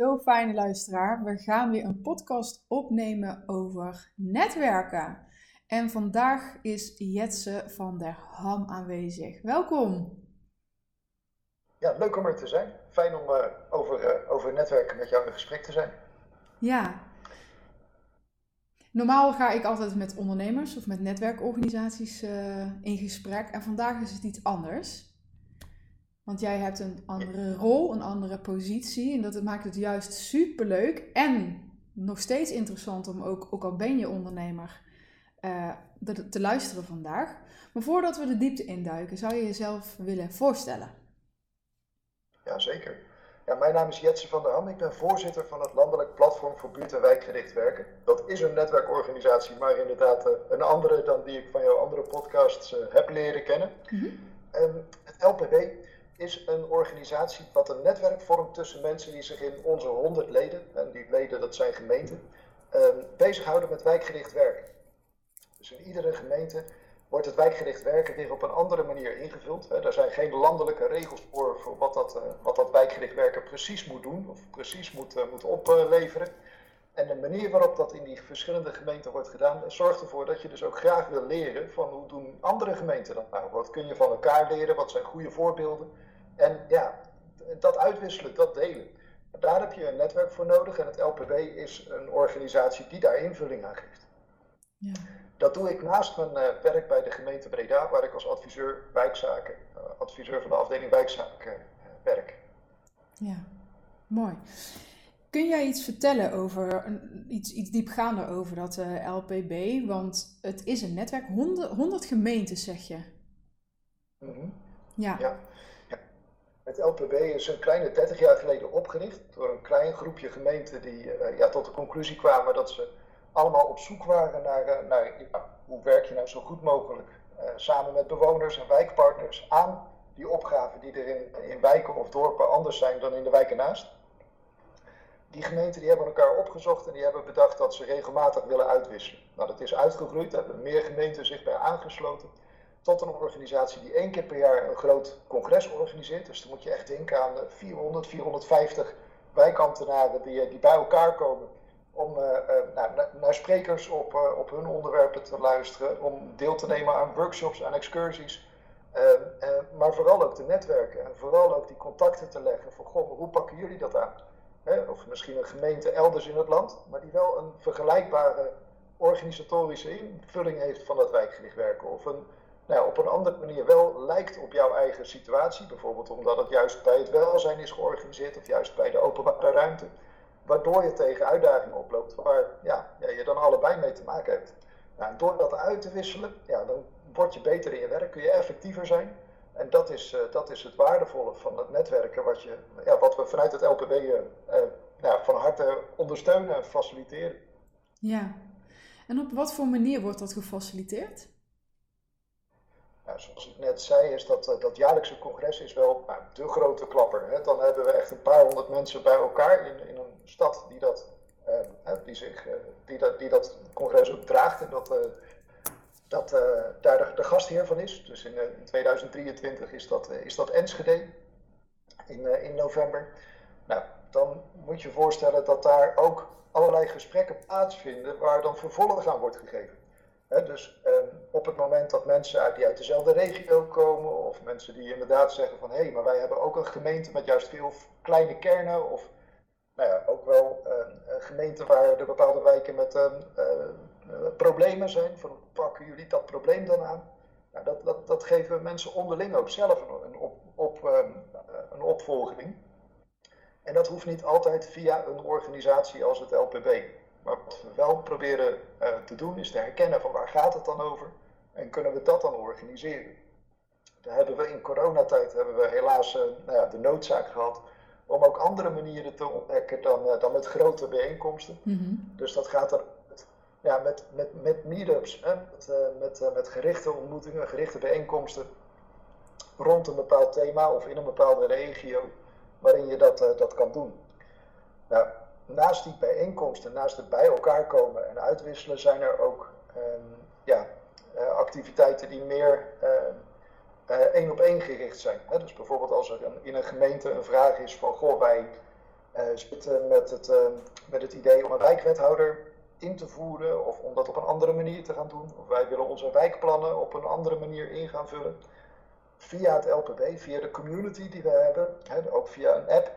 Zo fijne luisteraar. We gaan weer een podcast opnemen over netwerken. En vandaag is Jetse van der Ham aanwezig. Welkom. Ja, leuk om er te zijn. Fijn om uh, over, uh, over netwerken met jou in gesprek te zijn. Ja. Normaal ga ik altijd met ondernemers of met netwerkorganisaties uh, in gesprek. En vandaag is het iets anders. Want jij hebt een andere rol, een andere positie. En dat maakt het juist superleuk en nog steeds interessant om ook, ook al ben je ondernemer, uh, te luisteren vandaag. Maar voordat we de diepte induiken, zou je jezelf willen voorstellen? Ja, zeker. Ja, mijn naam is Jetse van der Ham. Ik ben voorzitter van het Landelijk Platform voor Buurt- en Wijkgericht Werken. Dat is een netwerkorganisatie, maar inderdaad uh, een andere dan die ik van jouw andere podcasts uh, heb leren kennen. Mm -hmm. En het LPW is een organisatie wat een netwerk vormt tussen mensen die zich in onze 100 leden, en die leden dat zijn gemeenten, uh, bezighouden met wijkgericht werken. Dus in iedere gemeente wordt het wijkgericht werken weer op een andere manier ingevuld. Er zijn geen landelijke regels voor, voor wat, dat, uh, wat dat wijkgericht werken precies moet doen of precies moet, uh, moet opleveren. En de manier waarop dat in die verschillende gemeenten wordt gedaan, zorgt ervoor dat je dus ook graag wil leren van hoe doen andere gemeenten dat nou? Wat kun je van elkaar leren? Wat zijn goede voorbeelden? En ja, dat uitwisselen, dat delen. Daar heb je een netwerk voor nodig en het LPW is een organisatie die daar invulling aan geeft. Ja. Dat doe ik naast mijn uh, werk bij de gemeente Breda, waar ik als adviseur wijkzaken, uh, adviseur van de afdeling wijkzaken uh, werk. Ja, mooi. Kun jij iets vertellen over, iets, iets diepgaander over dat LPB? Want het is een netwerk, 100, 100 gemeenten zeg je. Mm -hmm. ja. ja. Het LPB is een kleine 30 jaar geleden opgericht door een klein groepje gemeenten die uh, ja, tot de conclusie kwamen dat ze allemaal op zoek waren naar, uh, naar hoe werk je nou zo goed mogelijk uh, samen met bewoners en wijkpartners aan die opgaven die er in, in wijken of dorpen anders zijn dan in de wijken naast. Die gemeenten die hebben elkaar opgezocht en die hebben bedacht dat ze regelmatig willen uitwisselen. Nou, dat is uitgegroeid, daar hebben meer gemeenten zich bij aangesloten tot een organisatie die één keer per jaar een groot congres organiseert. Dus dan moet je echt denken aan 400, 450 wijkambtenaren die, die bij elkaar komen om uh, uh, nou, naar sprekers op, op hun onderwerpen te luisteren, om deel te nemen aan workshops, aan excursies. maar vooral ook te netwerken en vooral ook die contacten te leggen van goh, hoe pakken jullie dat aan? Of misschien een gemeente elders in het land, maar die wel een vergelijkbare organisatorische invulling heeft van dat wijkgericht werken. Of een nou, op een andere manier wel lijkt op jouw eigen situatie. Bijvoorbeeld omdat het juist bij het welzijn is georganiseerd of juist bij de openbare ruimte. Waardoor je tegen uitdagingen oploopt waar ja, ja, je dan allebei mee te maken hebt. Nou, door dat uit te wisselen, ja, dan word je beter in je werk, kun je effectiever zijn. En dat is, uh, dat is het waardevolle van het netwerken, wat, je, ja, wat we vanuit het LPW uh, uh, ja, van harte ondersteunen en faciliteren. Ja, en op wat voor manier wordt dat gefaciliteerd? Nou, zoals ik net zei, is dat, dat jaarlijkse congres is wel nou, de grote klapper. Hè. Dan hebben we echt een paar honderd mensen bij elkaar in, in een stad die dat, eh, die, zich, uh, die, dat, die dat congres ook draagt en dat, dat daar de, de, gastheer van is. Dus in, in 2023 is dat, is dat Enschede in, in november. Nou, dan moet je voorstellen dat daar ook allerlei gesprekken plaatsvinden waar dan vervolg aan wordt gegeven. Dus um, op het moment dat mensen uit, die uit dezelfde regio komen, of mensen die inderdaad zeggen van hé, hey, maar wij hebben ook een gemeente met juist veel kleine kernen, of nou ja, ook wel uh, gemeenten waar er bepaalde wijken met uh, problemen zijn, pakken jullie dat probleem dan aan? Nou, dat, dat, dat geven mensen onderling ook zelf een, op, op, een opvolging. En dat hoeft niet altijd via een organisatie als het LPB. Maar wat we wel proberen uh, te doen is te herkennen van waar gaat het dan over en kunnen we dat dan organiseren. Daar hebben we in coronatijd hebben we helaas uh, nou ja, de noodzaak gehad om ook andere manieren te ontdekken dan, uh, dan met grote bijeenkomsten. Mm -hmm. Dus dat gaat dan ja, met, met, met meetups, hè, met, met, met gerichte ontmoetingen, gerichte bijeenkomsten rond een bepaald thema of in een bepaalde regio waarin je dat, dat kan doen. Nou, naast die bijeenkomsten, naast het bij elkaar komen en uitwisselen, zijn er ook um, uh, activiteiten die meer één uh, op één gericht zijn. Hè? Dus bijvoorbeeld als er in een gemeente een vraag is van, goh, wij, zitten met het, met het idee om een wijkwethouder in te voeren of om dat op een andere manier te gaan doen. Of wij willen onze wijkplannen op een andere manier in gaan vullen. Via het LPB, via de community die we hebben, hè, ook via een app.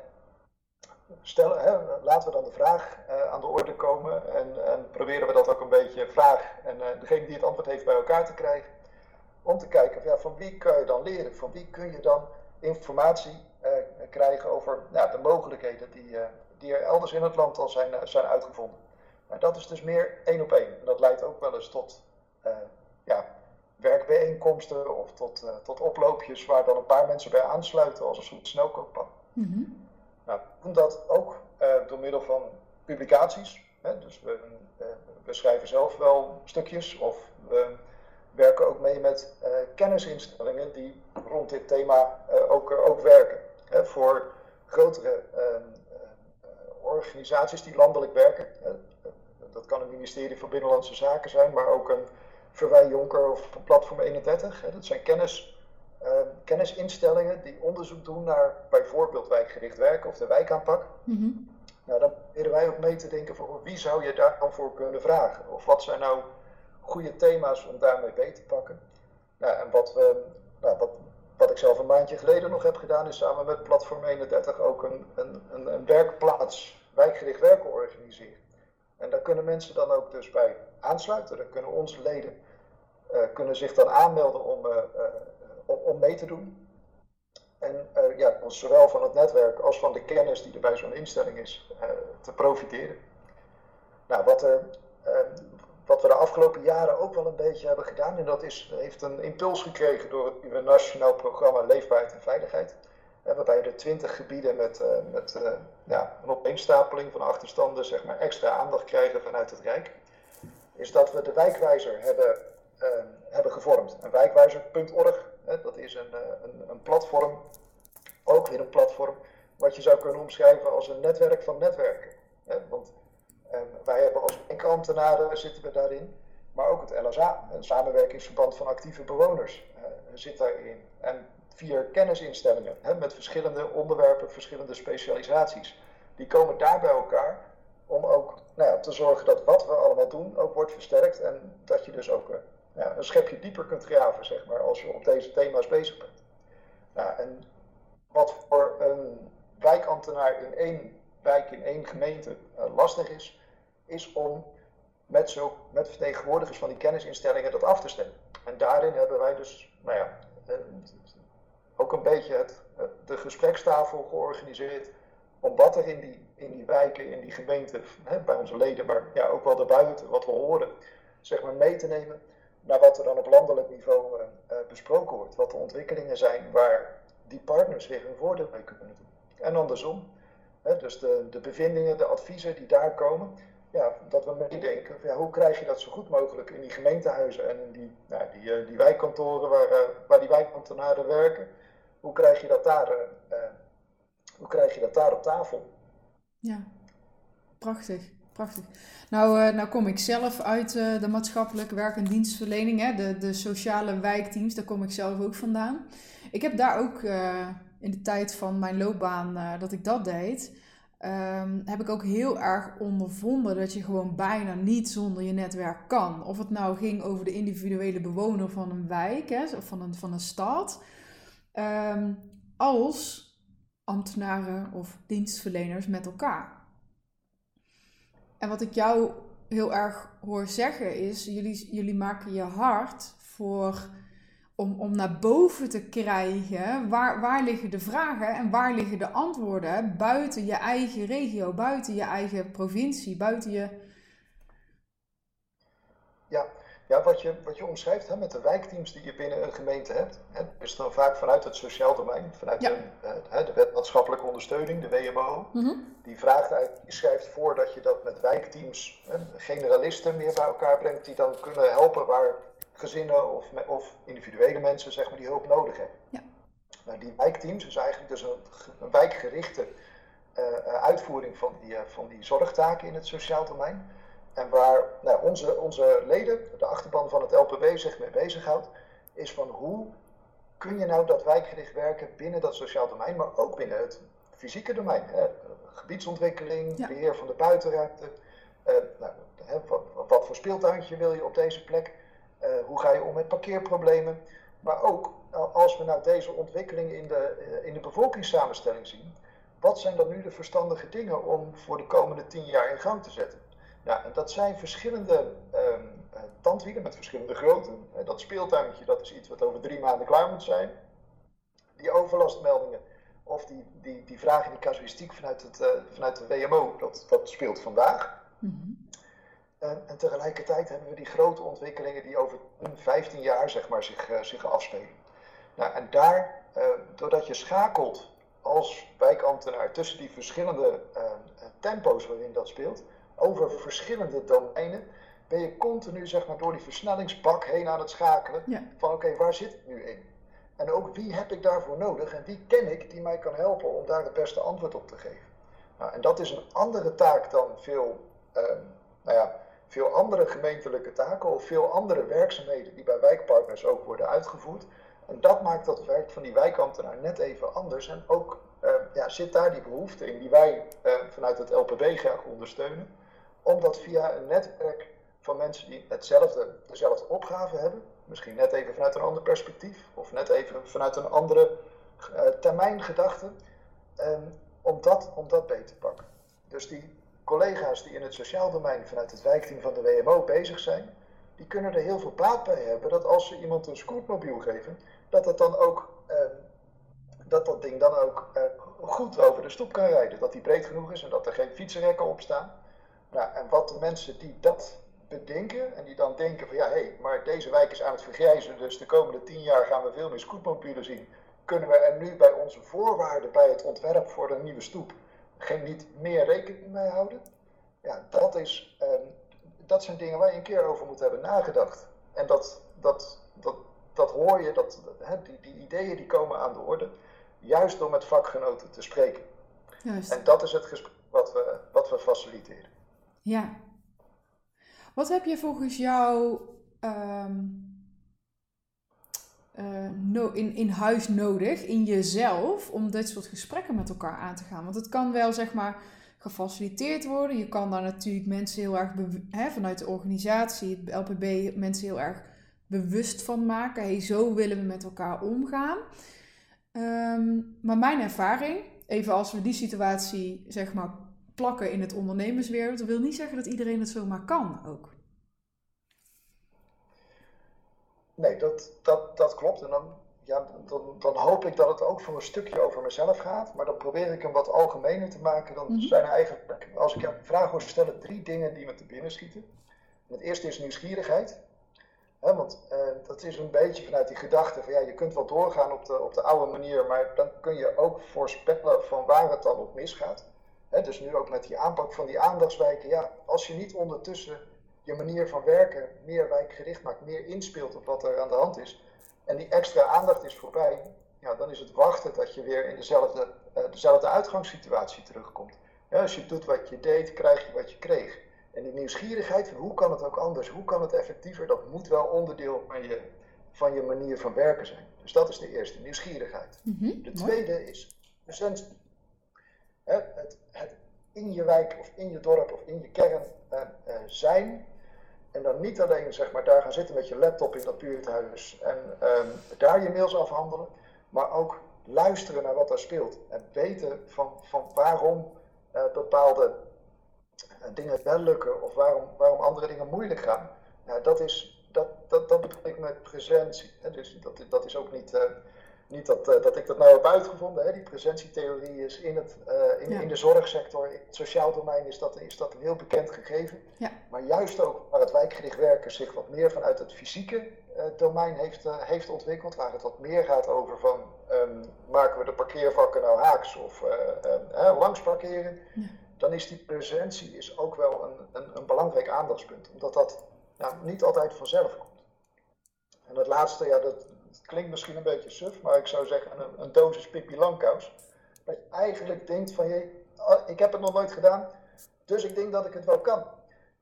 Stellen, hè, laten we dan de vraag uh, aan de orde komen en, en, proberen we dat ook een beetje vraag en uh, degene die het antwoord heeft bij elkaar te krijgen. Om te kijken ja, van wie kan je dan leren, van wie kun je dan informatie uh, krijgen over nou, de mogelijkheden die, die er elders in het land al zijn, zijn uitgevonden. En dat is dus meer één op één. En dat leidt ook wel eens tot ja, werkbijeenkomsten of tot, tot oploopjes waar dan een paar mensen bij aansluiten als een soort snelkooppad. Mm -hmm. Nou, we doen dat ook uh, door middel van publicaties. Hè? Dus we, we, schrijven zelf wel stukjes of we werken ook mee met kennisinstellingen die rond dit thema ook, ook werken. Hè? Voor grotere organisaties die landelijk werken dat kan een ministerie van Binnenlandse Zaken zijn, maar ook een Verwij Jonker of Platform 31. Dat zijn kennis, kennisinstellingen die onderzoek doen naar bijvoorbeeld wijkgericht werken of de wijkaanpak. Mm Nou, dan proberen wij ook mee te denken van wie zou je daar dan voor kunnen vragen? Of wat zijn nou goede thema's om daarmee mee te pakken? Nou, en wat, we, nou, wat, wat ik zelf een maandje geleden nog heb gedaan, is samen met Platform 31 ook een, een, een, een werkplaats wijkgericht werken organiseren. En daar kunnen mensen dan ook dus bij aansluiten. Dan kunnen onze leden uh, kunnen zich dan aanmelden om, uh, om, mee te doen. En ja, zowel van het netwerk als van de kennis die er bij zo'n instelling is, te profiteren. Nou, wat, er, wat we de afgelopen jaren ook wel een beetje hebben gedaan, en dat is, heeft een impuls gekregen door het nationaal programma Leefbaarheid en Veiligheid waarbij er twintig gebieden met, uh, met uh, ja, een opeenstapeling van achterstanden zeg maar, extra aandacht krijgen vanuit het Rijk, is dat we de wijkwijzer hebben, uh, hebben gevormd. Een wijkwijzer.org, dat is een, een, een, platform, ook weer een platform, wat je zou kunnen omschrijven als een netwerk van netwerken. Want wij hebben als ambtenaren zitten we daarin, maar ook het LSA, een samenwerkingsverband van actieve bewoners, zit daarin. En vier kennisinstellingen met verschillende onderwerpen, verschillende specialisaties. Die komen daar bij elkaar om ook nou ja, te zorgen dat wat we allemaal doen ook wordt versterkt en dat je dus ook uh, een schepje dieper kunt graven, zeg maar, als je op deze thema's bezig bent. Nou, en wat voor een wijkambtenaar in één wijk, in één gemeente uh, lastig is, is om met, zo, met vertegenwoordigers van die kennisinstellingen dat af te stemmen. En daarin hebben wij dus nou ja, uh, ook een beetje het, de gesprekstafel georganiseerd. Om wat er in die, in die wijken, in die gemeenten, bij onze leden, maar ja, ook wel daarbuiten, wat we horen, zeg maar mee te nemen naar wat er dan op landelijk niveau uh, besproken wordt. Wat de ontwikkelingen zijn waar die partners weer hun voordeel mee kunnen doen. En andersom, hè, dus de, de bevindingen, de adviezen die daar komen, ja, dat we meedenken, ja, hoe krijg je dat zo goed mogelijk in die gemeentehuizen en in die, nou, die, uh, die wijkkantoren waar, waar die wijkambtenaren werken hoe krijg je dat daar, hoe krijg je dat daar op tafel? Ja, prachtig. Prachtig. Nou, uh, nou kom ik zelf uit uh, de maatschappelijke werk- en dienstverlening, hè, de, de sociale wijkteams, daar kom ik zelf ook vandaan. Ik heb daar ook in de tijd van mijn loopbaan dat ik dat deed, um, heb ik ook heel erg ondervonden dat je gewoon bijna niet zonder je netwerk kan. Of het nou ging over de individuele bewoner van een wijk hè, of van een, van een stad, um, als ambtenaren of dienstverleners met elkaar. En wat ik jou heel erg hoor zeggen is: jullie, jullie maken je hard voor. Om, om naar boven te krijgen waar, waar liggen de vragen en waar liggen de antwoorden buiten je eigen regio, buiten je eigen provincie, buiten je. Ja, ja, wat je, wat je omschrijft hè, met de wijkteams die je binnen een gemeente hebt, hè, is dan vaak vanuit het sociaal domein, vanuit de, uh, de wet maatschappelijke ondersteuning, de WMO. Mm Die vraagt uit, die schrijft voor dat je dat met wijkteams, hè, generalisten meer bij elkaar brengt, die dan kunnen helpen waar gezinnen of, of individuele mensen zeg maar, die hulp nodig hebben. Ja. Nou, die wijkteams is eigenlijk dus een, een wijkgerichte uh, uitvoering van die, uh, van die zorgtaken in het sociaal domein. En waar nou, onze, onze leden, de achterban van het LPW, zich mee bezighoudt, is van hoe kun je nou dat wijkgericht werken binnen dat sociaal domein, maar ook binnen het fysieke domein. Hè? gebiedsontwikkeling, beheer van de buitenruimte. Nou, wat, wat, voor speeltuintje wil je op deze plek? hoe ga je om met parkeerproblemen? Maar ook als we nou deze ontwikkeling in de, in de bevolkingssamenstelling zien, wat zijn dan nu de verstandige dingen om voor de komende tien jaar in gang te zetten? Ja, dat zijn verschillende um, tandwielen met verschillende grootten. Dat speeltuintje, dat is iets wat over drie maanden klaar moet zijn. Die overlastmeldingen, of die, die, die vragen, die casuïstiek vanuit, het, uh, vanuit de WMO, dat, dat speelt vandaag. Mm en, en, tegelijkertijd hebben we die grote ontwikkelingen die over 15 jaar zeg maar, zich, uh, zich afspelen. Nou, en daar, uh, doordat je schakelt als wijkambtenaar tussen die verschillende tempo's waarin dat speelt, over verschillende domeinen, ben je continu zeg maar, door die versnellingsbak heen aan het schakelen. Van oké, waar zit het nu in? En ook wie heb ik daarvoor nodig en wie ken ik die mij kan helpen om daar het beste antwoord op te geven? Nou, en dat is een andere taak dan veel, ehm, nou ja, veel andere gemeentelijke taken of veel andere werkzaamheden die bij wijkpartners ook worden uitgevoerd. En dat maakt dat werk van die wijkambtenaar net even anders. En ook ehm, ja, zit daar die behoefte in die wij ehm, vanuit het LPB graag ondersteunen om dat via een netwerk van mensen die hetzelfde, dezelfde opgave hebben, misschien net even vanuit een ander perspectief of net even vanuit een andere uh, termijngedachte, um, om, dat, om dat beter te pakken. Dus die collega's die in het sociaal domein vanuit het wijkteam van de WMO bezig zijn, die kunnen er heel veel baat bij hebben dat als ze iemand een scootmobiel geven, dat het dan ook, uh, dat dat ding dan ook uh, goed over de stoep kan rijden. Dat die breed genoeg is en dat er geen fietsenrekken op staan. Nou, en wat de mensen die dat bedenken en die dan denken van ja, hé, hey, maar deze wijk is aan het vergrijzen, dus de komende tien jaar gaan we veel meer scootmobielen zien. Kunnen we er nu bij onze voorwaarden bij het ontwerp voor de nieuwe stoep geen niet meer rekening mee houden? Ja, dat, is, eh, dat zijn dingen waar je een keer over moet hebben nagedacht. En dat, dat, dat, dat hoor je, dat, hè, die, die ideeën die komen aan de orde, juist door met vakgenoten te spreken. Juist. En dat is het gesprek wat we, wat we faciliteren. Ja. Wat heb je volgens jou ehm, eh, in, in huis nodig, in jezelf, om dit soort gesprekken met elkaar aan te gaan? Want het kan wel, zeg maar, gefaciliteerd worden. Je kan daar natuurlijk mensen heel erg, vanuit de organisatie, het LPB, mensen heel erg bewust van maken. Hey, zo willen we met elkaar omgaan. Ehm, maar mijn ervaring, even als we die situatie zeg maar plakken in het ondernemerswereld. Dat wil niet zeggen dat iedereen het zomaar kan ook. Nee, dat, dat, dat klopt. En dan, ja, dan, dan hoop ik dat het ook voor een stukje over mezelf gaat. Maar dan probeer ik hem wat algemener te maken. Dan mhm. zijn er eigenlijk, als ik jou vraag hoor stellen, drie dingen die me te binnen schieten. het eerste is nieuwsgierigheid. want eh, dat is een beetje vanuit die gedachte van ja, je kunt wel doorgaan op de, op de oude manier, maar dan kun je ook voorspellen van waar het dan op misgaat dus nu ook met die aanpak van die aandachtswijken. Ja, als je niet ondertussen je manier van werken meer wijkgericht maakt, meer inspeelt op wat er aan de hand is. En die extra aandacht is voorbij. Ja, dan is het wachten dat je weer in dezelfde, uh, dezelfde uitgangssituatie terugkomt. Ja, als je doet wat je deed, krijg je wat je kreeg. En die nieuwsgierigheid hoe kan het ook anders, hoe kan het effectiever, dat moet wel onderdeel van je, van je manier van werken zijn. Dus dat is de eerste, nieuwsgierigheid. Mhm, de tweede is Het, het, in je wijk of in je dorp of in je kern uh, uh, zijn. En dan niet alleen zeg maar, daar gaan zitten met je laptop in dat buurthuis en um, daar je mails afhandelen, maar ook luisteren naar wat daar speelt. En weten van, van waarom uh, bepaalde dingen wel lukken of waarom, waarom andere dingen moeilijk gaan. dat, is, dat, dat, dat bedoel ik met presentie. Hè? Dus dat, dat is ook niet niet dat, uh, dat ik dat nou heb uitgevonden. Hè. Die presentietheorie is in, het, uh, in, in, de zorgsector, in het sociaal domein is dat, is dat een heel bekend gegeven. Ja. Maar juist ook waar het wijkgericht werken zich wat meer vanuit het fysieke uh, domein heeft, heeft ontwikkeld. Waar het wat meer gaat over van um, maken we de parkeervakken nou haaks of langs parkeren. Ja. Dan is die presentie is ook wel een, een, een belangrijk aandachtspunt. Omdat dat nou, niet altijd vanzelf komt. En het laatste, ja, dat, het klinkt misschien een beetje suf, maar ik zou zeggen een, een dosis Pippi Langkous. Dat je eigenlijk denkt van, je, ah, ik heb het nog nooit gedaan, dus ik denk dat ik het wel kan.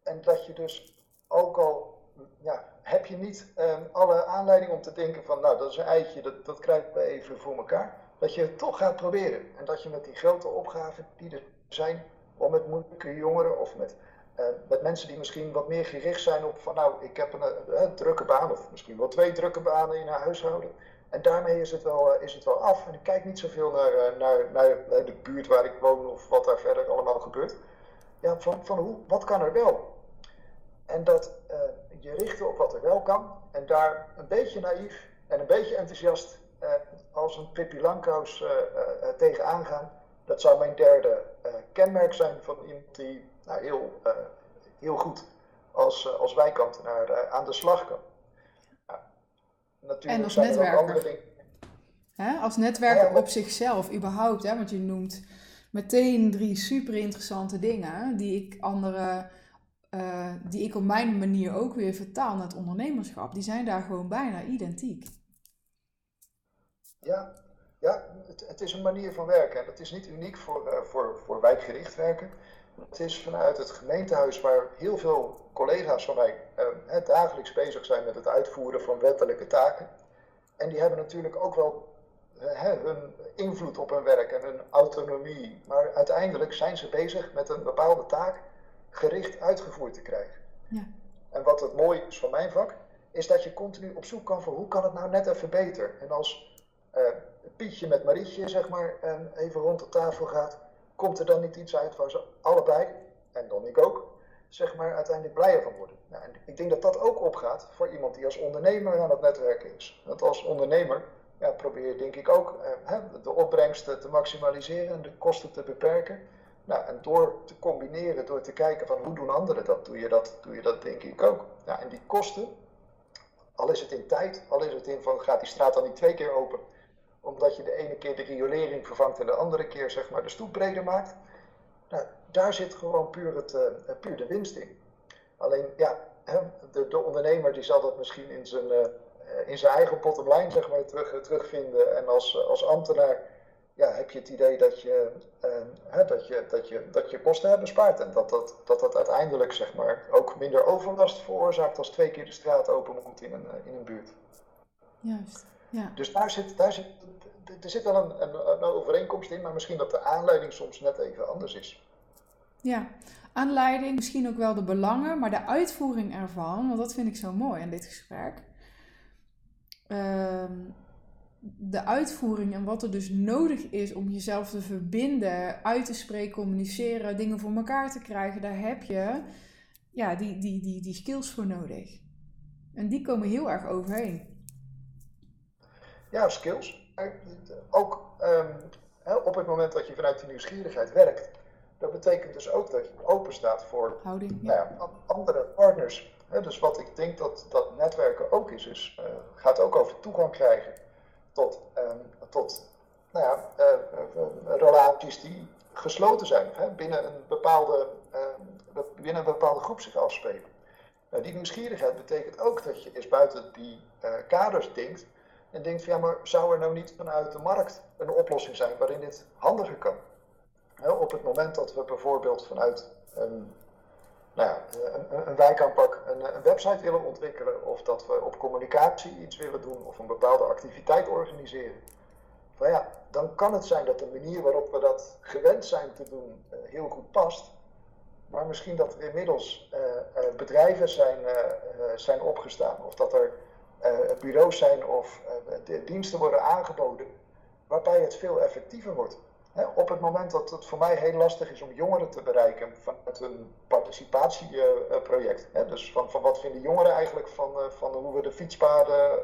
En dat je dus ook al, ja, heb je niet um, alle aanleiding om te denken van, nou dat is een eitje, dat, dat krijgen we even voor elkaar. Dat je het toch gaat proberen. En dat je met die grote opgave die er zijn om met moeilijke jongeren of met, met mensen die misschien wat meer gericht zijn op van nou, ik heb een, drukke baan of misschien wel twee drukke banen in haar huishouden. En daarmee is het wel, is het wel af. En ik kijk niet zoveel naar, naar, naar de buurt waar ik woon of wat daar verder allemaal gebeurt. Ja, van, van hoe, wat kan er wel? En dat uh, je richten op wat er wel kan en daar een beetje naïef en een beetje enthousiast als een Pippi Langkous uh, tegenaan gaan. Dat zou mijn derde kenmerk zijn van iemand die nou, heel, heel goed als, als wijkambtenaar aan de slag kan. natuurlijk en als zijn er ook andere dingen. Hè? Als netwerker op zichzelf, überhaupt, hè? want je noemt meteen drie super interessante dingen die ik anderen uh, die ik op mijn manier ook weer vertaal naar het ondernemerschap, die zijn daar gewoon bijna identiek. Ja, ja het, het is een manier van werken en dat is niet uniek voor, uh, voor, voor wijkgericht werken. Het is vanuit het gemeentehuis waar heel veel collega's van mij uh, dagelijks bezig zijn met het uitvoeren van wettelijke taken. En die hebben natuurlijk ook wel hun invloed op hun werk en hun autonomie. Maar uiteindelijk zijn ze bezig met een bepaalde taak gericht uitgevoerd te krijgen. Ja. En wat het mooie is van mijn vak, is dat je continu op zoek kan voor hoe kan het nou net even beter. En als uh, Pietje met Marietje zeg maar even rond de tafel gaat, komt er dan niet iets uit waar ze allebei, en dan ik ook, zeg maar uiteindelijk blijer van worden. Nou, ik denk dat dat ook opgaat voor iemand die als ondernemer aan het netwerken is. Want als ondernemer ja, probeer je denk ik ook uh, de opbrengsten te maximaliseren en de kosten te beperken. Nou, en door te combineren, door te kijken van hoe doen anderen dat, doe je dat, doe je dat denk ik ook. Nou, en die kosten, al is het in tijd, al is het in van gaat die straat dan niet twee keer open, omdat je de ene keer de riolering vervangt en de andere keer zeg maar de stoep breder maakt. Nou, daar zit gewoon puur, het, uh, puur de winst in. Alleen ja, de, de ondernemer die zal dat misschien in zijn, uh, in zijn eigen bottom line zeg maar, terug, terugvinden. En als, als ambtenaar ja, heb je het idee dat je, dat, je, dat, je, dat je kosten hebt bespaard. En dat dat, dat dat uiteindelijk zeg maar, ook minder overlast veroorzaakt als twee keer de straat open moet in een, eh, in een buurt. Juist, ja. Dus daar zit, daar zit, er zit wel een, een, een overeenkomst in, maar misschien dat de aanleiding soms net even anders is. Ja, aanleiding, misschien ook wel de belangen, maar de uitvoering ervan, want dat vind ik zo mooi in dit gesprek. Uh, de uitvoering en wat er dus nodig is om jezelf te verbinden, uit te spreken, communiceren, dingen voor elkaar te krijgen, daar heb je ja, die, die, die, die skills voor nodig. En die komen heel erg overheen. Ja, skills. Ook um, op het moment dat je vanuit die nieuwsgierigheid werkt, dat betekent dus ook dat je open staat voor Houding, Nou ja, andere partners. dus wat ik denk dat, dat netwerken ook is, is uh, gaat ook over toegang krijgen tot, um, tot nou ja, uh, relaties die gesloten zijn, hè, binnen, een bepaalde, uh, binnen een bepaalde groep zich afspelen. Uh, die nieuwsgierigheid betekent ook dat je eens buiten die kaders denkt en denkt van ja, maar zou er nou niet vanuit de markt een oplossing zijn waarin dit handiger kan? op het moment dat we bijvoorbeeld vanuit een nou ja, een, een wijkaanpak een, website willen ontwikkelen, of dat we op communicatie iets willen doen, of een bepaalde activiteit organiseren. Van ja, dan kan het zijn dat de manier waarop we dat gewend zijn te doen uh, heel goed past. Maar misschien dat er inmiddels uh, uh, bedrijven zijn, zijn opgestaan, of dat er bureaus zijn of diensten worden aangeboden, waarbij het veel effectiever wordt op het moment dat het voor mij heel lastig is om jongeren te bereiken vanuit een participatieproject. dus van, van wat vinden jongeren eigenlijk van, eh, van hoe we de fietspaden,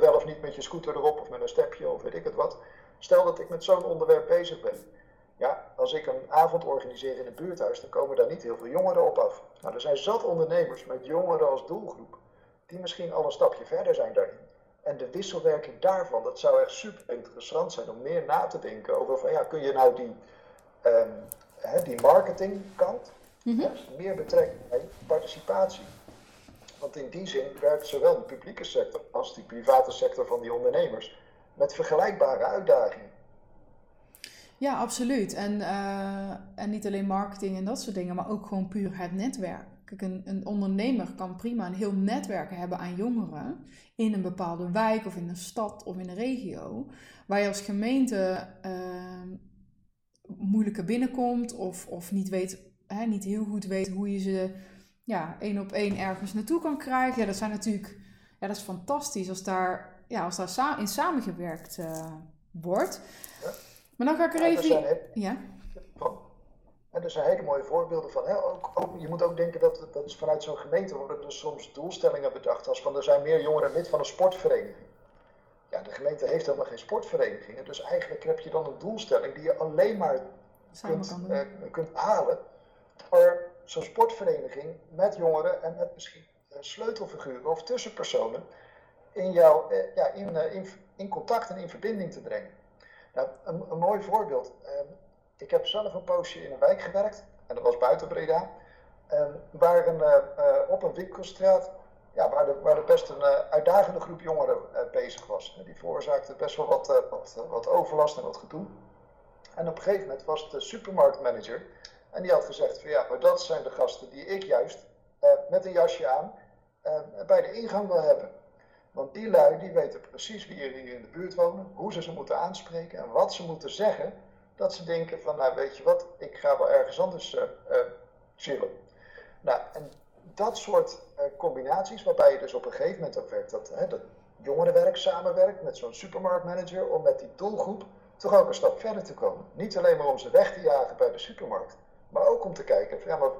wel of niet met je scooter erop of met een stepje of weet ik het wat. Stel dat ik met zo'n onderwerp bezig ben. Ja, als ik een avond organiseer in een buurthuis, dan komen daar niet heel veel jongeren op af. Nou, er zijn zat ondernemers met jongeren als doelgroep, die misschien al een stapje verder zijn daarin. En de wisselwerking daarvan, dat zou echt super interessant zijn om meer na te denken over van ja, kun je nou die, um, hè, die marketingkant mm -hmm. meer betrekken bij participatie. Want in die zin werkt zowel de publieke sector als die private sector van die ondernemers met vergelijkbare uitdagingen. Ja, absoluut. En, uh, en niet alleen marketing en dat soort dingen, maar ook gewoon puur het netwerk. Kijk, een, een ondernemer kan prima een heel netwerk hebben aan jongeren in een bepaalde wijk of in een stad of in een regio, waar je als gemeente uh, moeilijker binnenkomt of, of niet, weet, hè, niet heel goed weet hoe je ze ja, één op één ergens naartoe kan krijgen. Ja, dat zijn natuurlijk, ja, dat is fantastisch als daar, ja, als daar in samengewerkt uh, wordt. Ja. Maar dan ga ik er even. Ja. En er zijn hele mooie voorbeelden van. Hè? Ook, ook, je moet ook denken dat, dat is vanuit zo'n gemeente worden er soms doelstellingen bedacht. Als van er zijn meer jongeren lid van een sportvereniging. Ja, de gemeente heeft helemaal geen sportverenigingen. Dus eigenlijk heb je dan een doelstelling die je alleen maar kunt, uh, kunt halen voor zo'n sportvereniging met jongeren en met misschien uh, sleutelfiguren of tussenpersonen in, jou, uh, ja, in, in, in contact en in verbinding te brengen. Nou, een, een mooi voorbeeld. Ik heb zelf een poosje in een wijk gewerkt, en dat was buiten Breda, ehm, waar een, op een winkelstraat ja, waar, de, waar best een uh, uitdagende groep jongeren bezig was. Die veroorzaakte best wel wat, wat, overlast en wat gedoe. En op een gegeven moment was de supermarktmanager. En die had gezegd van ja, maar dat zijn de gasten die ik juist met een jasje aan bij de ingang wil hebben. Want die lui die weten precies wie er hier in de buurt wonen, hoe ze ze moeten aanspreken en wat ze moeten zeggen. Dat ze denken van nou weet je wat, ik ga wel ergens anders chillen. Nou, en dat soort uh, combinaties, waarbij je dus op een gegeven moment ook werkt dat, hè, dat jongerenwerk samenwerkt met zo'n supermarktmanager, om met die doelgroep toch ook een stap verder te komen. Niet alleen maar om ze weg te jagen bij de supermarkt, maar ook om te kijken, ja, maar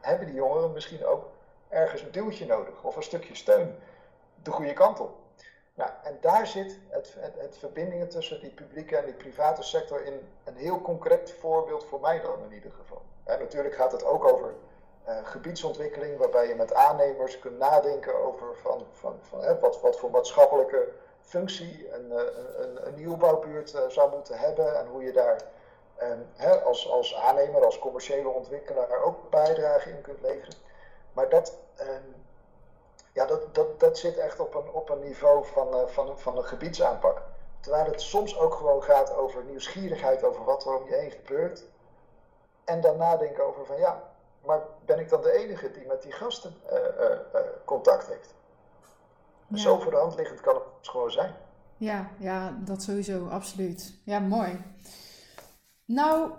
hebben die jongeren misschien ook ergens een duwtje nodig of een stukje steun de goede kant op. En daar zit het, het, verbindingen tussen die publieke en die private sector in een heel concreet voorbeeld voor mij dan in ieder geval. Natuurlijk gaat het ook over uh, gebiedsontwikkeling, waarbij je met aannemers kunt nadenken over van, van, van, wat, wat voor maatschappelijke functie een, eh, een, een nieuwbouwbuurt uh, zou moeten hebben en hoe je daar um, als, als aannemer, als commerciële ontwikkelaar ook bijdrage in kunt leveren. Maar dat, um, ja, dat, dat, dat zit echt op een, op een niveau van, van, van een gebiedsaanpak. Terwijl het soms ook gewoon gaat over nieuwsgierigheid over wat er om je heen gebeurt. En dan nadenken over van ja, maar ben ik dan de enige die met die gasten uh, uh, contact heeft? Ja. Zo voor de hand liggend kan het gewoon zijn. Ja, ja, dat sowieso, absoluut. Ja, mooi. Nou,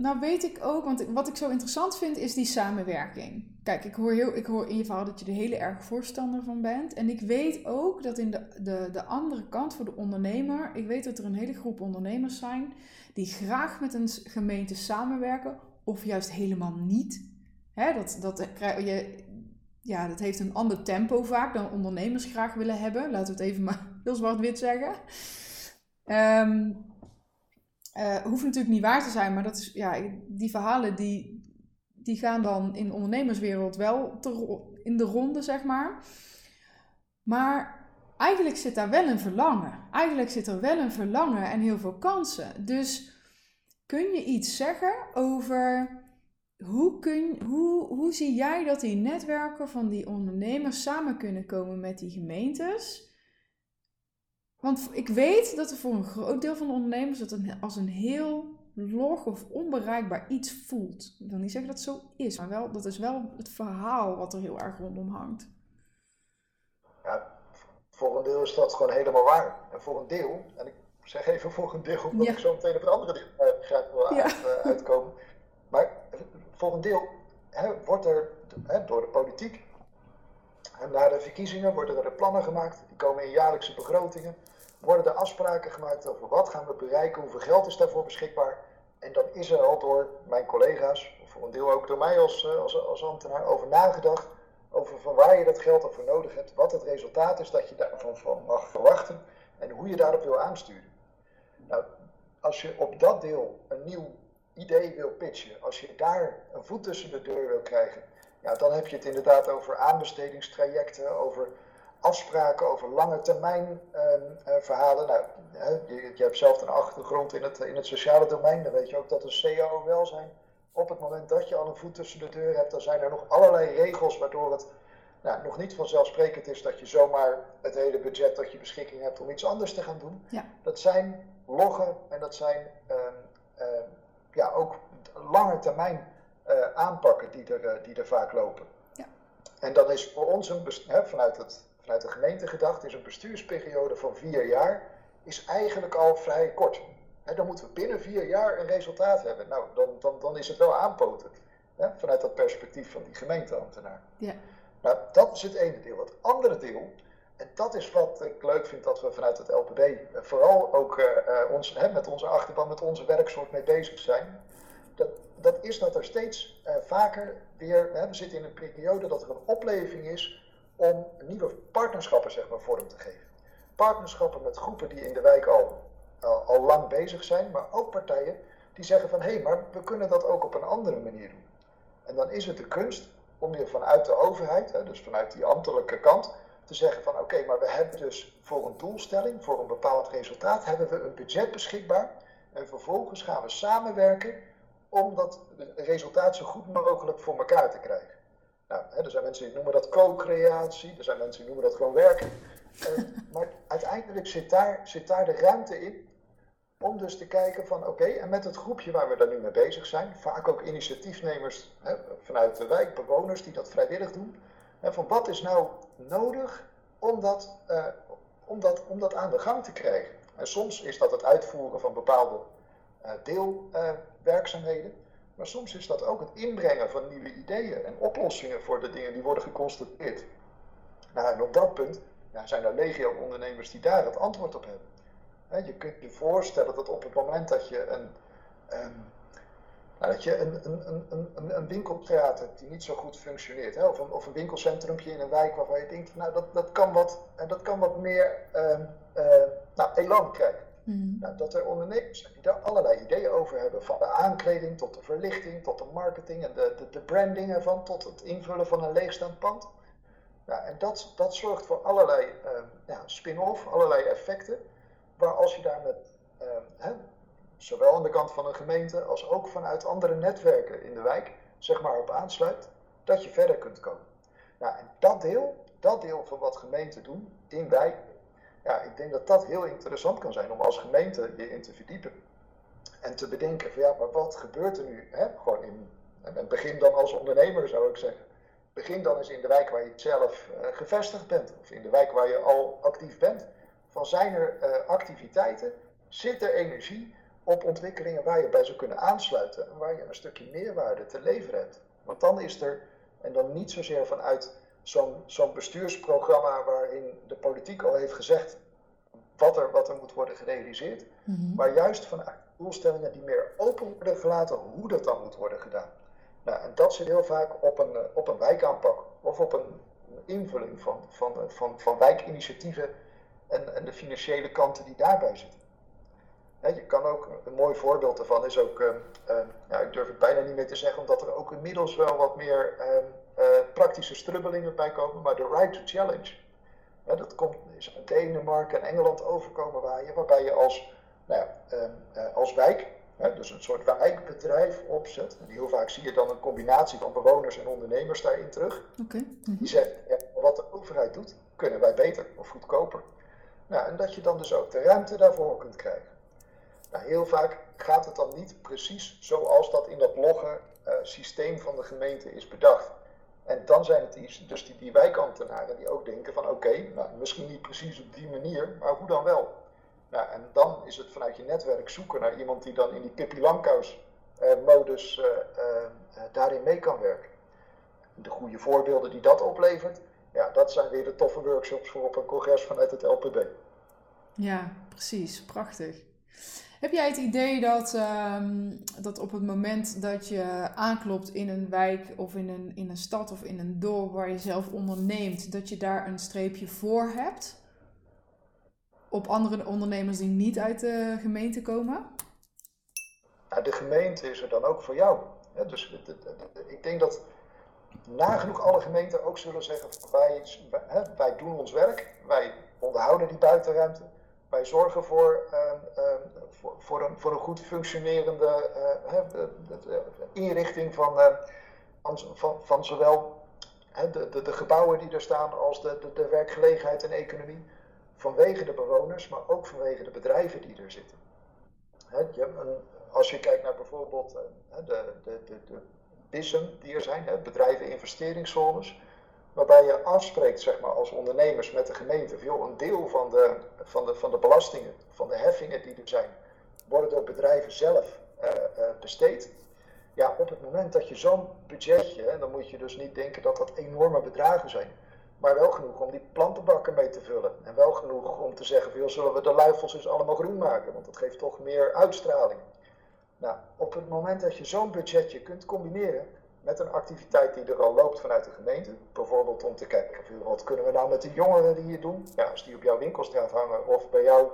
nou weet ik ook, want wat ik zo interessant vind is die samenwerking. Kijk, ik hoor, heel, ik hoor in je verhaal dat je er hele erg voorstander van bent. En ik weet ook dat in de, de, de andere kant voor de ondernemer, ik weet dat er een hele groep ondernemers zijn die graag met een gemeente samenwerken of juist helemaal niet. Hè, dat, dat, je, ja, dat heeft een ander tempo vaak dan ondernemers graag willen hebben. Laten we het even maar heel zwart-wit zeggen. Um, uh, hoeft natuurlijk niet waar te zijn, maar dat is, ja, die verhalen die, die gaan dan in de ondernemerswereld wel in de ronde, zeg maar. Maar eigenlijk zit daar wel een verlangen. Eigenlijk zit er wel een verlangen en heel veel kansen. Dus Kun je iets zeggen over hoe, kun, hoe, hoe zie jij dat die netwerken van die ondernemers samen kunnen komen met die gemeentes? Want ik weet dat er voor een groot deel van de ondernemers het als een heel log of onbereikbaar iets voelt. Ik wil niet zeggen dat het zo is, maar wel, dat is wel het verhaal wat er heel erg rondom hangt. Ja, voor een deel is dat gewoon helemaal waar. En voor een deel, en ik zeg even voor een deel, omdat ik zo meteen op het andere deel uh, graag wil ja. uit, uh, uitkomen. Maar voor een deel hè, wordt er hè, door de politiek, na de verkiezingen worden er plannen gemaakt, die komen in jaarlijkse begrotingen, worden er afspraken gemaakt over wat gaan we bereiken, hoeveel geld is daarvoor beschikbaar. En dan is er al door mijn collega's, of voor een deel ook door mij als, eh, als, als ambtenaar, over nagedacht. Over van waar je dat geld voor nodig hebt, wat het resultaat is dat je daarvan van mag verwachten en hoe je daarop wil aansturen. Nou, als je op dat deel een nieuw idee wil pitchen, als je daar een voet tussen de deur wil krijgen, ja, dan heb je het inderdaad over aanbestedingstrajecten, over afspraken, over lange termijn ehm, eh, verhalen. Nou, je, je, hebt zelf een achtergrond in het, in het sociale domein, dan weet je ook dat een CAO welzijn, op het moment dat je al een voet tussen de deur hebt, dan zijn er nog allerlei regels waardoor het nou, nog niet vanzelfsprekend is dat je zomaar het hele budget dat je beschikking hebt om iets anders te gaan doen. Ja. Dat zijn loggen en dat zijn uh, uh, ja, ook lange termijn aanpakken die er, eh, die er vaak lopen. Ja. En dan is voor ons een hè, vanuit, het, vanuit de gemeente gedacht, is een bestuursperiode van vier jaar is eigenlijk al vrij kort. dan moeten we binnen vier jaar een resultaat hebben. Nou, dan, dan, dan is het wel aanpoten. Hè, vanuit dat perspectief van die gemeenteambtenaar. Ja. Nou, dat is het ene deel. Het andere deel, en dat is wat ik leuk vind dat we vanuit het LPB eh, vooral ook uh, ons, hè, met onze achterban, met onze werksoort mee bezig zijn. Dat, dat is dat er steeds uh, vaker weer, hè, we zitten in een periode dat er een opleving is om nieuwe partnerschappen zeg maar, vorm te geven. Partnerschappen met groepen die in de wijk al, al, al lang bezig zijn, maar ook partijen die zeggen van hé, hey, maar we kunnen dat ook op een andere manier doen. En dan is het de kunst om je vanuit de overheid, hè, dus vanuit die ambtelijke kant, te zeggen van oké, maar we hebben dus voor een doelstelling, voor een bepaald resultaat, hebben we een budget beschikbaar. En vervolgens gaan we samenwerken om dat resultaat zo goed mogelijk voor elkaar te krijgen. Nou, hè, er zijn mensen die noemen dat co-creatie, er zijn mensen die noemen dat gewoon werken. Uh, maar uiteindelijk zit daar, zit daar de ruimte in om dus te kijken van oké, en met het groepje waar we daar nu mee bezig zijn, vaak ook initiatiefnemers hè, vanuit de wijk, bewoners die dat vrijwillig doen, hè, van wat is nou nodig om dat, uh, om, dat, om dat aan de gang te krijgen. En soms is dat het uitvoeren van bepaalde uh, deelwerkzaamheden, maar soms is dat ook het inbrengen van nieuwe ideeën en oplossingen voor de dingen die worden geconstateerd. Nou, en op dat punt zijn er legio ondernemers die daar het antwoord op hebben. Je kunt je voorstellen dat op het moment dat je een, um, nou, dat je een, een, een, een, winkelstraat hebt die niet zo goed functioneert? Of, een, of een winkelcentrumpje in een wijk waarvan je denkt, nou dat, dat, kan, wat, dat kan wat meer um, uh, nou, elan krijgen. Mm. Nou, dat er ondernemers zijn die daar allerlei ideeën over hebben, van de aankleding tot de verlichting, tot de marketing en de, de, de branding ervan, tot het invullen van een leegstaand pand. Nou, en dat, dat zorgt voor allerlei uh, ja, spin-off, allerlei effecten. Maar als je daar met, uh, hè, zowel aan de kant van een gemeente als ook vanuit andere netwerken in de wijk, zeg maar op aansluit, dat je verder kunt komen. Nou, en dat deel, dat deel van wat gemeenten doen in wijk, ja, ik denk dat dat heel interessant kan zijn om als gemeente je in te verdiepen. En te bedenken van ja, maar wat gebeurt er nu? Hè? Gewoon in, en begin dan als ondernemer zou ik zeggen. Begin dan eens in de wijk waar je zelf uh, gevestigd bent. Of in de wijk waar je al actief bent van zijn er uh, activiteiten, zit er energie op ontwikkelingen waar je bij zou kunnen aansluiten en waar je een stukje meerwaarde te leveren hebt. Want dan is er, en dan niet zozeer vanuit zo'n bestuursprogramma waarin de politiek al heeft gezegd wat er, wat er moet worden gerealiseerd, mm -hmm. maar juist vanuit doelstellingen die meer open worden gelaten hoe dat dan moet worden gedaan. Nou, en dat zit heel vaak op een, op een wijkaanpak of op een invulling van, van, van, van wijkinitiatieven en, en de financiële kanten die daarbij zitten. je kan ook, een mooi voorbeeld daarvan is ook, uh, uh, ja, ik durf het bijna niet meer te zeggen, omdat er ook inmiddels wel wat meer uh, praktische strubbelingen bij komen, maar de Right to Challenge. dat komt, is uit Denemarken en Engeland overkomen waar je, waarbij je als, nou ja, als wijk, dus een soort wijkbedrijf opzet. En heel vaak zie je dan een combinatie van bewoners en ondernemers daarin terug. Okay. -hmm. Die ja, wat de overheid doet, kunnen wij beter of goedkoper. Nou, en dat je dan dus ook de ruimte daarvoor kunt krijgen. Nou, heel vaak gaat het dan niet precies zoals dat in dat logge uh, systeem van de gemeente is bedacht. En dan zijn het die, dus die, die wijkambtenaren die ook denken van oké, nou, misschien niet precies op die manier, maar hoe dan wel? Nou, en dan is het vanuit je netwerk zoeken naar iemand die dan in die Pippi Langkous uh, modus uh, daarin mee kan werken. De goede voorbeelden die dat oplevert, ja, dat zijn weer de toffe workshops voor op een congres vanuit het LPB. Ja, precies. Prachtig. Heb jij het idee dat, um, dat op het moment dat je aanklopt in een wijk of in een, in een stad of in een dorp waar je zelf onderneemt, dat je daar een streepje voor hebt? Op andere ondernemers die niet uit de gemeente komen? De gemeente is er dan ook voor jou. Dus ik denk dat nagenoeg alle gemeenten ook zullen zeggen: wij doen ons werk, wij onderhouden die buitenruimte, wij zorgen voor, uh, uh, voor, voor, een, voor een goed functionerende uh, inrichting van, van, van, van, zowel de, de, de, gebouwen die er staan als de, de, werkgelegenheid en economie. Vanwege de bewoners, maar ook vanwege de bedrijven die er zitten. Je, als je kijkt naar bijvoorbeeld de, de, de, de BISM die er zijn, bedrijven investeringszones, waarbij je afspreekt zeg maar, als ondernemers met de gemeente, joh, een deel van de, van, de, van de belastingen, van de heffingen die er zijn, worden door bedrijven zelf besteed. Ja, op het moment dat je zo'n budgetje, en dan moet je dus niet denken dat dat enorme bedragen zijn, maar wel genoeg om die plantenbakken mee te vullen. En wel genoeg om te zeggen, van, zullen we de luifels dus allemaal groen maken, want dat geeft toch meer uitstraling. Nou, op het moment dat je zo'n budgetje kunt combineren met een activiteit die er al loopt vanuit de gemeente, bijvoorbeeld om te kijken, wat kunnen we nou met de jongeren die hier doen, ja, als die op jouw winkelstraat hangen of bij jou,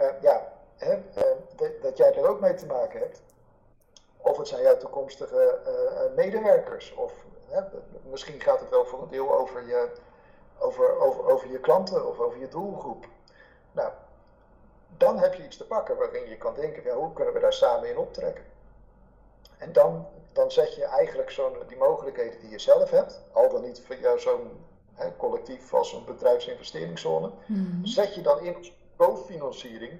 uh, ja, hè, uh, dat jij er ook mee te maken hebt. Of het zijn jouw toekomstige uh, medewerkers, of misschien gaat het wel voor een deel over je, over, over, over je klanten of over je doelgroep. Nou, dan heb je iets te pakken waarin je kan denken, ja, hoe kunnen we daar samen in optrekken? En dan, dan zet je eigenlijk zo'n, die mogelijkheden die je zelf hebt, al dan niet via zo'n collectief als een bedrijfsinvesteringszone, mm zet je dan in cofinanciering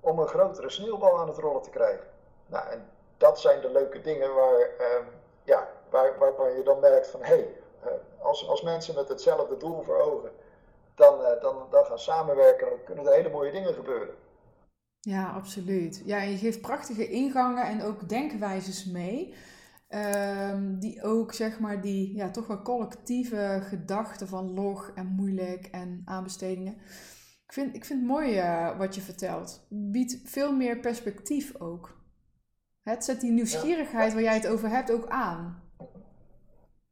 om een grotere sneeuwbal aan het rollen te krijgen. Nou, en dat zijn de leuke dingen waar, eh, ja, waar, waar, waar, je dan merkt van hé, hey, uh, als, als mensen met hetzelfde doel voor ogen dan, uh, dan, dan gaan samenwerken, dan kunnen er hele mooie dingen gebeuren. Ja, absoluut. Ja, je geeft prachtige ingangen en ook denkwijzes mee. Um, die ook, zeg maar, die ja, toch wel collectieve gedachten van log en moeilijk en aanbestedingen. Ik vind, ik vind het mooi uh, wat je vertelt. Biedt veel meer perspectief ook. Het zet die nieuwsgierigheid waar jij het over hebt ook aan.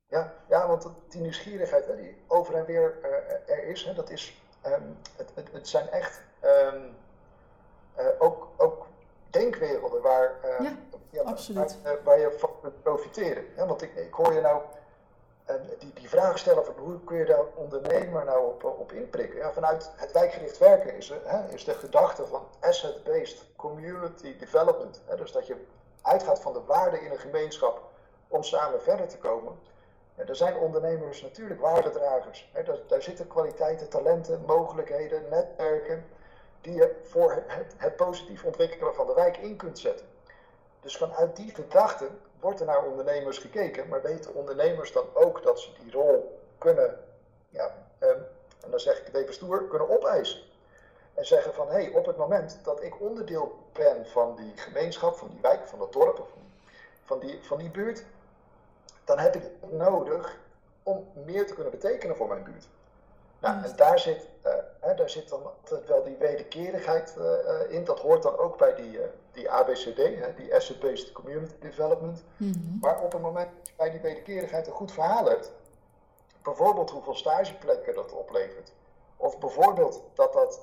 Ja, ja want die nieuwsgierigheid die over en weer uh, er is, hè, dat is, um, het, het, het, zijn echt um, uh, ook, ook denkwerelden waar, ja, ja, absoluut. Waar, waar, je van kunt profiteren. Want ik, ik hoor je nou die, die vraag stellen van hoe kun je daar ondernemer nou op, op inprikken. Ja, vanuit het wijkgericht werken is, hè, is de gedachte van asset-based community development. Hè, dus dat je uitgaat van de waarde in een gemeenschap om samen verder te komen. er zijn ondernemers natuurlijk waardedragers. Hè, daar, daar, zitten kwaliteiten, talenten, mogelijkheden, netwerken die je voor het, het positief ontwikkelen van de wijk in kunt zetten. Dus vanuit die gedachte wordt er naar ondernemers gekeken, maar weten ondernemers dan ook dat ze die rol kunnen, ja, um, en dan zeg ik het even stoer, kunnen opeisen. En zeggen van hé, hey, op het moment dat ik onderdeel ben van die gemeenschap, van die wijk, van dat dorp, of van die, van die buurt, dan heb ik het nodig om meer te kunnen betekenen voor mijn buurt. Nou, en daar zit, uh, hè, daar zit dan altijd wel die wederkerigheid uh, in. Dat hoort dan ook bij die, uh, die ABCD, hè, die Asset-Based Community Development. Mm -hmm. Maar op het moment dat je bij die wederkerigheid een goed verhaal hebt, bijvoorbeeld hoeveel stageplekken dat oplevert, of bijvoorbeeld dat dat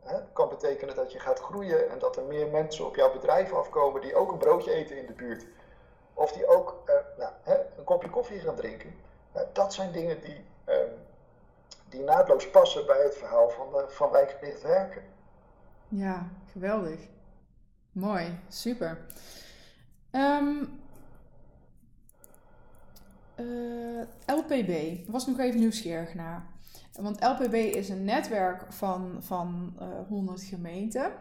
hè, kan betekenen dat je gaat groeien en dat er meer mensen op jouw bedrijf afkomen die ook een broodje eten in de buurt, of die ook nou, hè, een kopje koffie gaan drinken. Dat zijn dingen die ehm, die naadloos passen bij het verhaal van, de, van wijkgericht werken. Ja, geweldig. Mooi, super. Um, uh, LPB, was nog even nieuwsgierig naar. Want LPB is een netwerk van, van uh, eh, 100 gemeenten.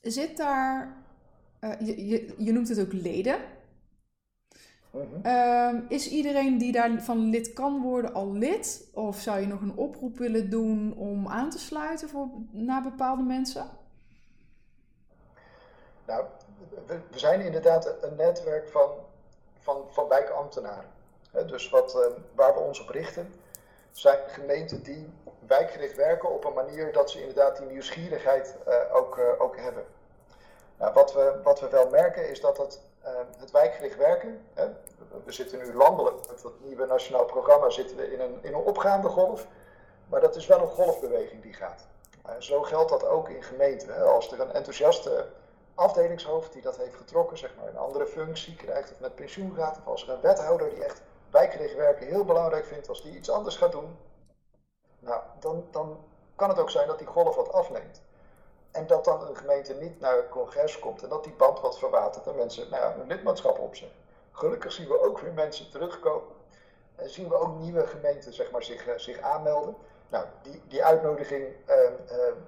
Zit daar, je, je, je noemt het ook leden. Mhm. Ehm, is iedereen die daarvan lid kan worden al lid? Of zou je nog een oproep willen doen om aan te sluiten voor, naar bepaalde mensen? Nou, we, zijn inderdaad een netwerk van, van, van wijkambtenaren. dus wat, ehm, waar we ons op richten zijn gemeenten die wijkgericht werken op een manier dat ze inderdaad die nieuwsgierigheid uh, ook, uh, ook hebben. Nou, wat, we, wat we wel merken is dat het het wijkgericht werken. Hè. We zitten nu landelijk met dat nieuwe nationaal programma zitten we in een, in een opgaande golf. Maar dat is wel een golfbeweging die gaat. Uh, zo geldt dat ook in gemeenten. Hè. Als er een enthousiaste afdelingshoofd die dat heeft getrokken, zeg maar een andere functie krijgt of met pensioen gaat, of als er een wethouder die echt wijkgericht werken heel belangrijk vindt, als die iets anders gaat doen, nou, dan, dan kan het ook zijn dat die golf wat afneemt. En dat dan een gemeente niet naar het congres komt en dat die band wat verwatert en mensen nou ja, hun lidmaatschap opzeggen. Gelukkig zien we ook weer mensen terugkomen. En zien we ook nieuwe gemeenten zeg maar, zich, eh, zich aanmelden. Nou, die, die uitnodiging uh,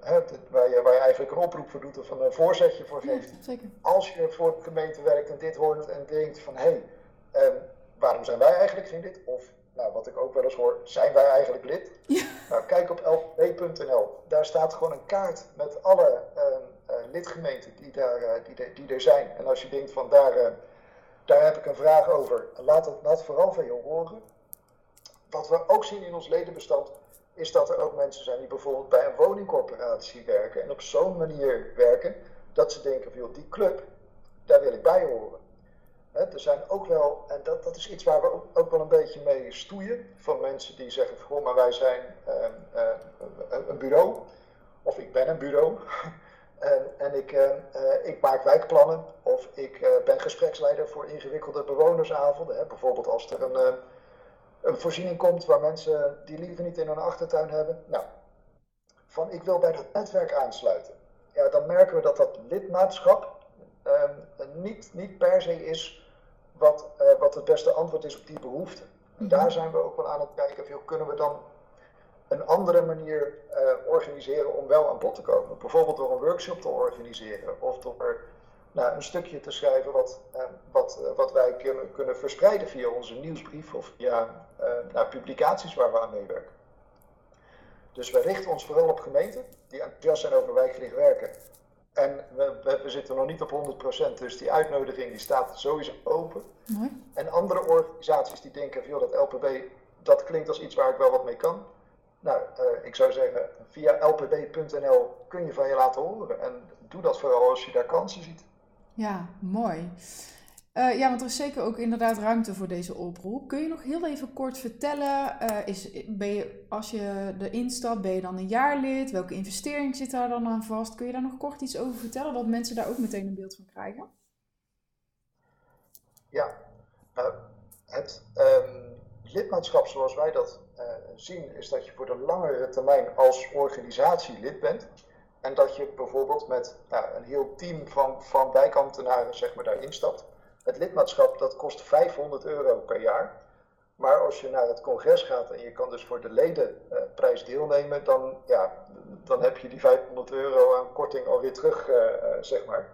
uh, waar, je, waar je eigenlijk een oproep voor doet of een voorzetje voor geeft. Ja, zeker. Als je voor de gemeente werkt en dit hoort en denkt van hé, hey, ehm, waarom zijn wij eigenlijk geen lid? Of nou, wat ik ook wel eens hoor, zijn wij eigenlijk lid? Ja. Nou, kijk op lp.nl. Daar staat gewoon een kaart met alle uh, lidgemeenten die, daar, die, die er zijn. En als je denkt van daar, daar heb ik een vraag over, laat het, laat vooral van je horen. Wat we ook zien in ons ledenbestand is dat er ook mensen zijn die bijvoorbeeld bij een woningcorporatie werken en op zo'n manier werken dat ze denken van joh, die club, daar wil ik bij horen. Er zijn ook wel, en dat, dat is iets waar we ook, wel een beetje mee stoeien, van mensen die zeggen van goh, maar wij zijn ehm, ehm, een bureau, of ik ben een bureau, en, en ik, ehm, eh, ik maak wijkplannen, of ik eh, ben gespreksleider voor ingewikkelde bewonersavonden. bijvoorbeeld als er een een voorziening komt waar mensen die liever niet in hun achtertuin hebben. Nou, van ik wil bij dat netwerk aansluiten. Ja, dan merken we dat dat lidmaatschap niet, niet per se is wat, uh, wat het beste antwoord is op die behoefte. En daar zijn we ook wel aan het kijken, of, kunnen we dan een andere manier uh, organiseren om wel aan bod te komen. Bijvoorbeeld door een workshop te organiseren of door nou, een stukje te schrijven wat, uh, wat, uh, wat wij kunnen, kunnen verspreiden via onze nieuwsbrief of via uh, nou, publicaties waar we aan meewerken. Dus we richten ons vooral op gemeenten die enthousiast zijn over wijkgericht werken. En we, we, we, zitten nog niet op 100%, dus die uitnodiging die staat sowieso open. Mooi. En andere organisaties die denken joh, dat LPB, dat klinkt als iets waar ik wel wat mee kan. Nou, ik zou zeggen, via lpb.nl kun je van je laten horen. En doe dat vooral als je daar kansen ziet. Ja, mooi. Uh, ja, want er is zeker ook inderdaad ruimte voor deze oproep. Kun je nog heel even kort vertellen, uh, is, ben je, als je erin stapt, ben je dan een jaarlid? Welke investering zit daar dan aan vast? Kun je daar nog kort iets over vertellen, dat mensen daar ook meteen een beeld van krijgen? Ja, nou, het um, lidmaatschap zoals wij dat uh, zien, is dat je voor de langere termijn als organisatie lid bent. En dat je bijvoorbeeld met nou, een heel team van, van zeg maar, daarin stapt. Het lidmaatschap dat kost 500 euro per jaar. Maar als je naar het congres gaat en je kan dus voor de ledenprijs deelnemen, dan, ja, dan heb je die 500 euro aan korting alweer terug, uh, zeg maar.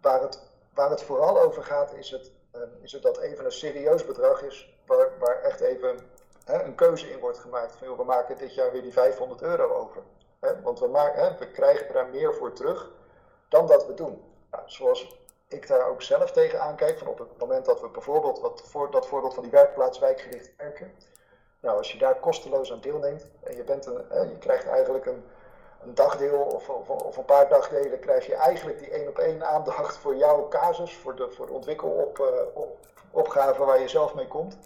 Waar het, waar het vooral over gaat, is het, uh, is het dat even een serieus bedrag is, waar, waar echt even hè, een keuze in wordt gemaakt. Van, we maken dit jaar weer die 500 euro over. Hè? Want we, maken, hè, we krijgen daar meer voor terug dan dat we doen. Nou, zoals ik daar ook zelf tegen aankijk, van op het moment dat we bijvoorbeeld, wat voor, dat voorbeeld van die werkplaats wijkgericht werken. Nou, als je daar kosteloos aan deelneemt en je, bent een, hè, je krijgt eigenlijk een, een dagdeel of, of, of, een paar dagdelen, krijg je eigenlijk die één op één aandacht voor jouw casus, voor de, voor de ontwikkelopgave waar je zelf mee komt.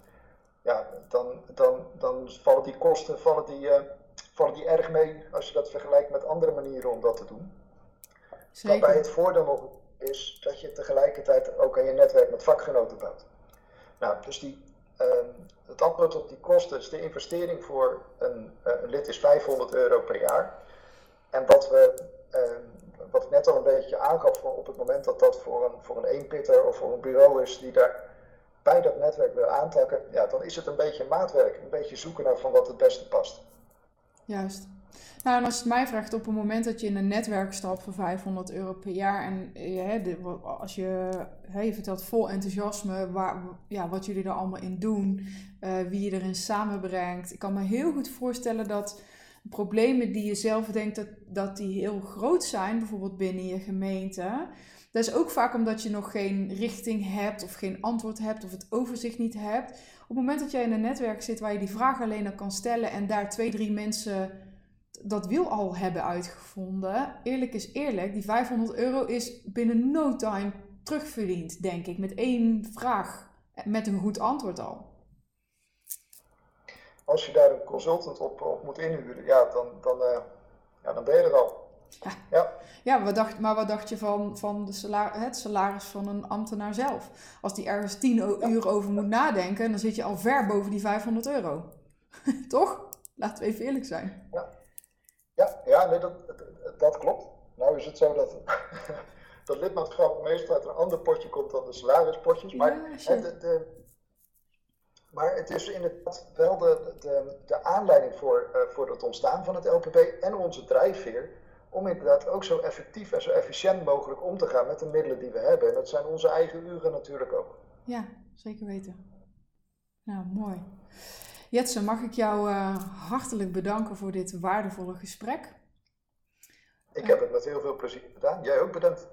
Ja, dan, dan, dan vallen die kosten, vallen die, uh, vallen die erg mee als je dat vergelijkt met andere manieren om dat te doen. Zeker. Waarbij het voordeel nog is dat je tegelijkertijd ook aan je netwerk met vakgenoten bouwt. Nou, dus die, uh, het antwoord op die kosten de investering voor een, uh, een, lid is 500 euro per jaar. En wat we, uh, wat ik net al een beetje aangaf, op het moment dat dat voor een, voor een eenpitter of voor een bureau is die daar bij dat netwerk wil aantrekken, ja, dan is het een beetje maatwerk, een beetje zoeken naar van wat het beste past. Juist. Nou, en als je het mij vraagt, op het moment dat je in een netwerk stapt voor 500 euro per jaar en eh, de, als je, je vertelt vol enthousiasme waar, ja, wat jullie er allemaal in doen, uh, wie je erin samenbrengt. Ik kan me heel goed voorstellen dat problemen die je zelf denkt dat, dat die heel groot zijn, bijvoorbeeld binnen je gemeente, dat is ook vaak omdat je nog geen richting hebt of geen antwoord hebt of het overzicht niet hebt. Op het moment dat jij in een netwerk zit waar je die vraag alleen al kan stellen en daar twee, drie mensen dat wiel al hebben uitgevonden. Eerlijk is eerlijk, die 500 euro is binnen no time terugverdiend, denk ik. Met één vraag, met een goed antwoord al. Als je daar een consultant op, op moet inhuren, ja, dan, dan, uh, ja, dan ben je er al. Ja, ja. ja wat dacht, maar wat dacht je van, van de salaris, het salaris van een ambtenaar zelf? Als die ergens 10 uur over moet nadenken, dan zit je al ver boven die 500 euro. Toch? Laten we even eerlijk zijn. Ja, ja, ja nee, dat, dat klopt. Nou is het zo dat, dat lidmaatschap meestal uit een ander potje komt dan de salarispotjes. Maar, ja, de, de, maar het is inderdaad wel de, de, de aanleiding voor, uh, voor het ontstaan van het LPB en onze drijfveer om inderdaad ook zo effectief en zo efficiënt mogelijk om te gaan met de middelen die we hebben. En dat zijn onze eigen uren natuurlijk ook. Ja, zeker weten. Nou, mooi. Jetsen, mag ik jou eh, hartelijk bedanken voor dit waardevolle gesprek. Ik heb het met heel veel plezier gedaan. Jij ook bedankt.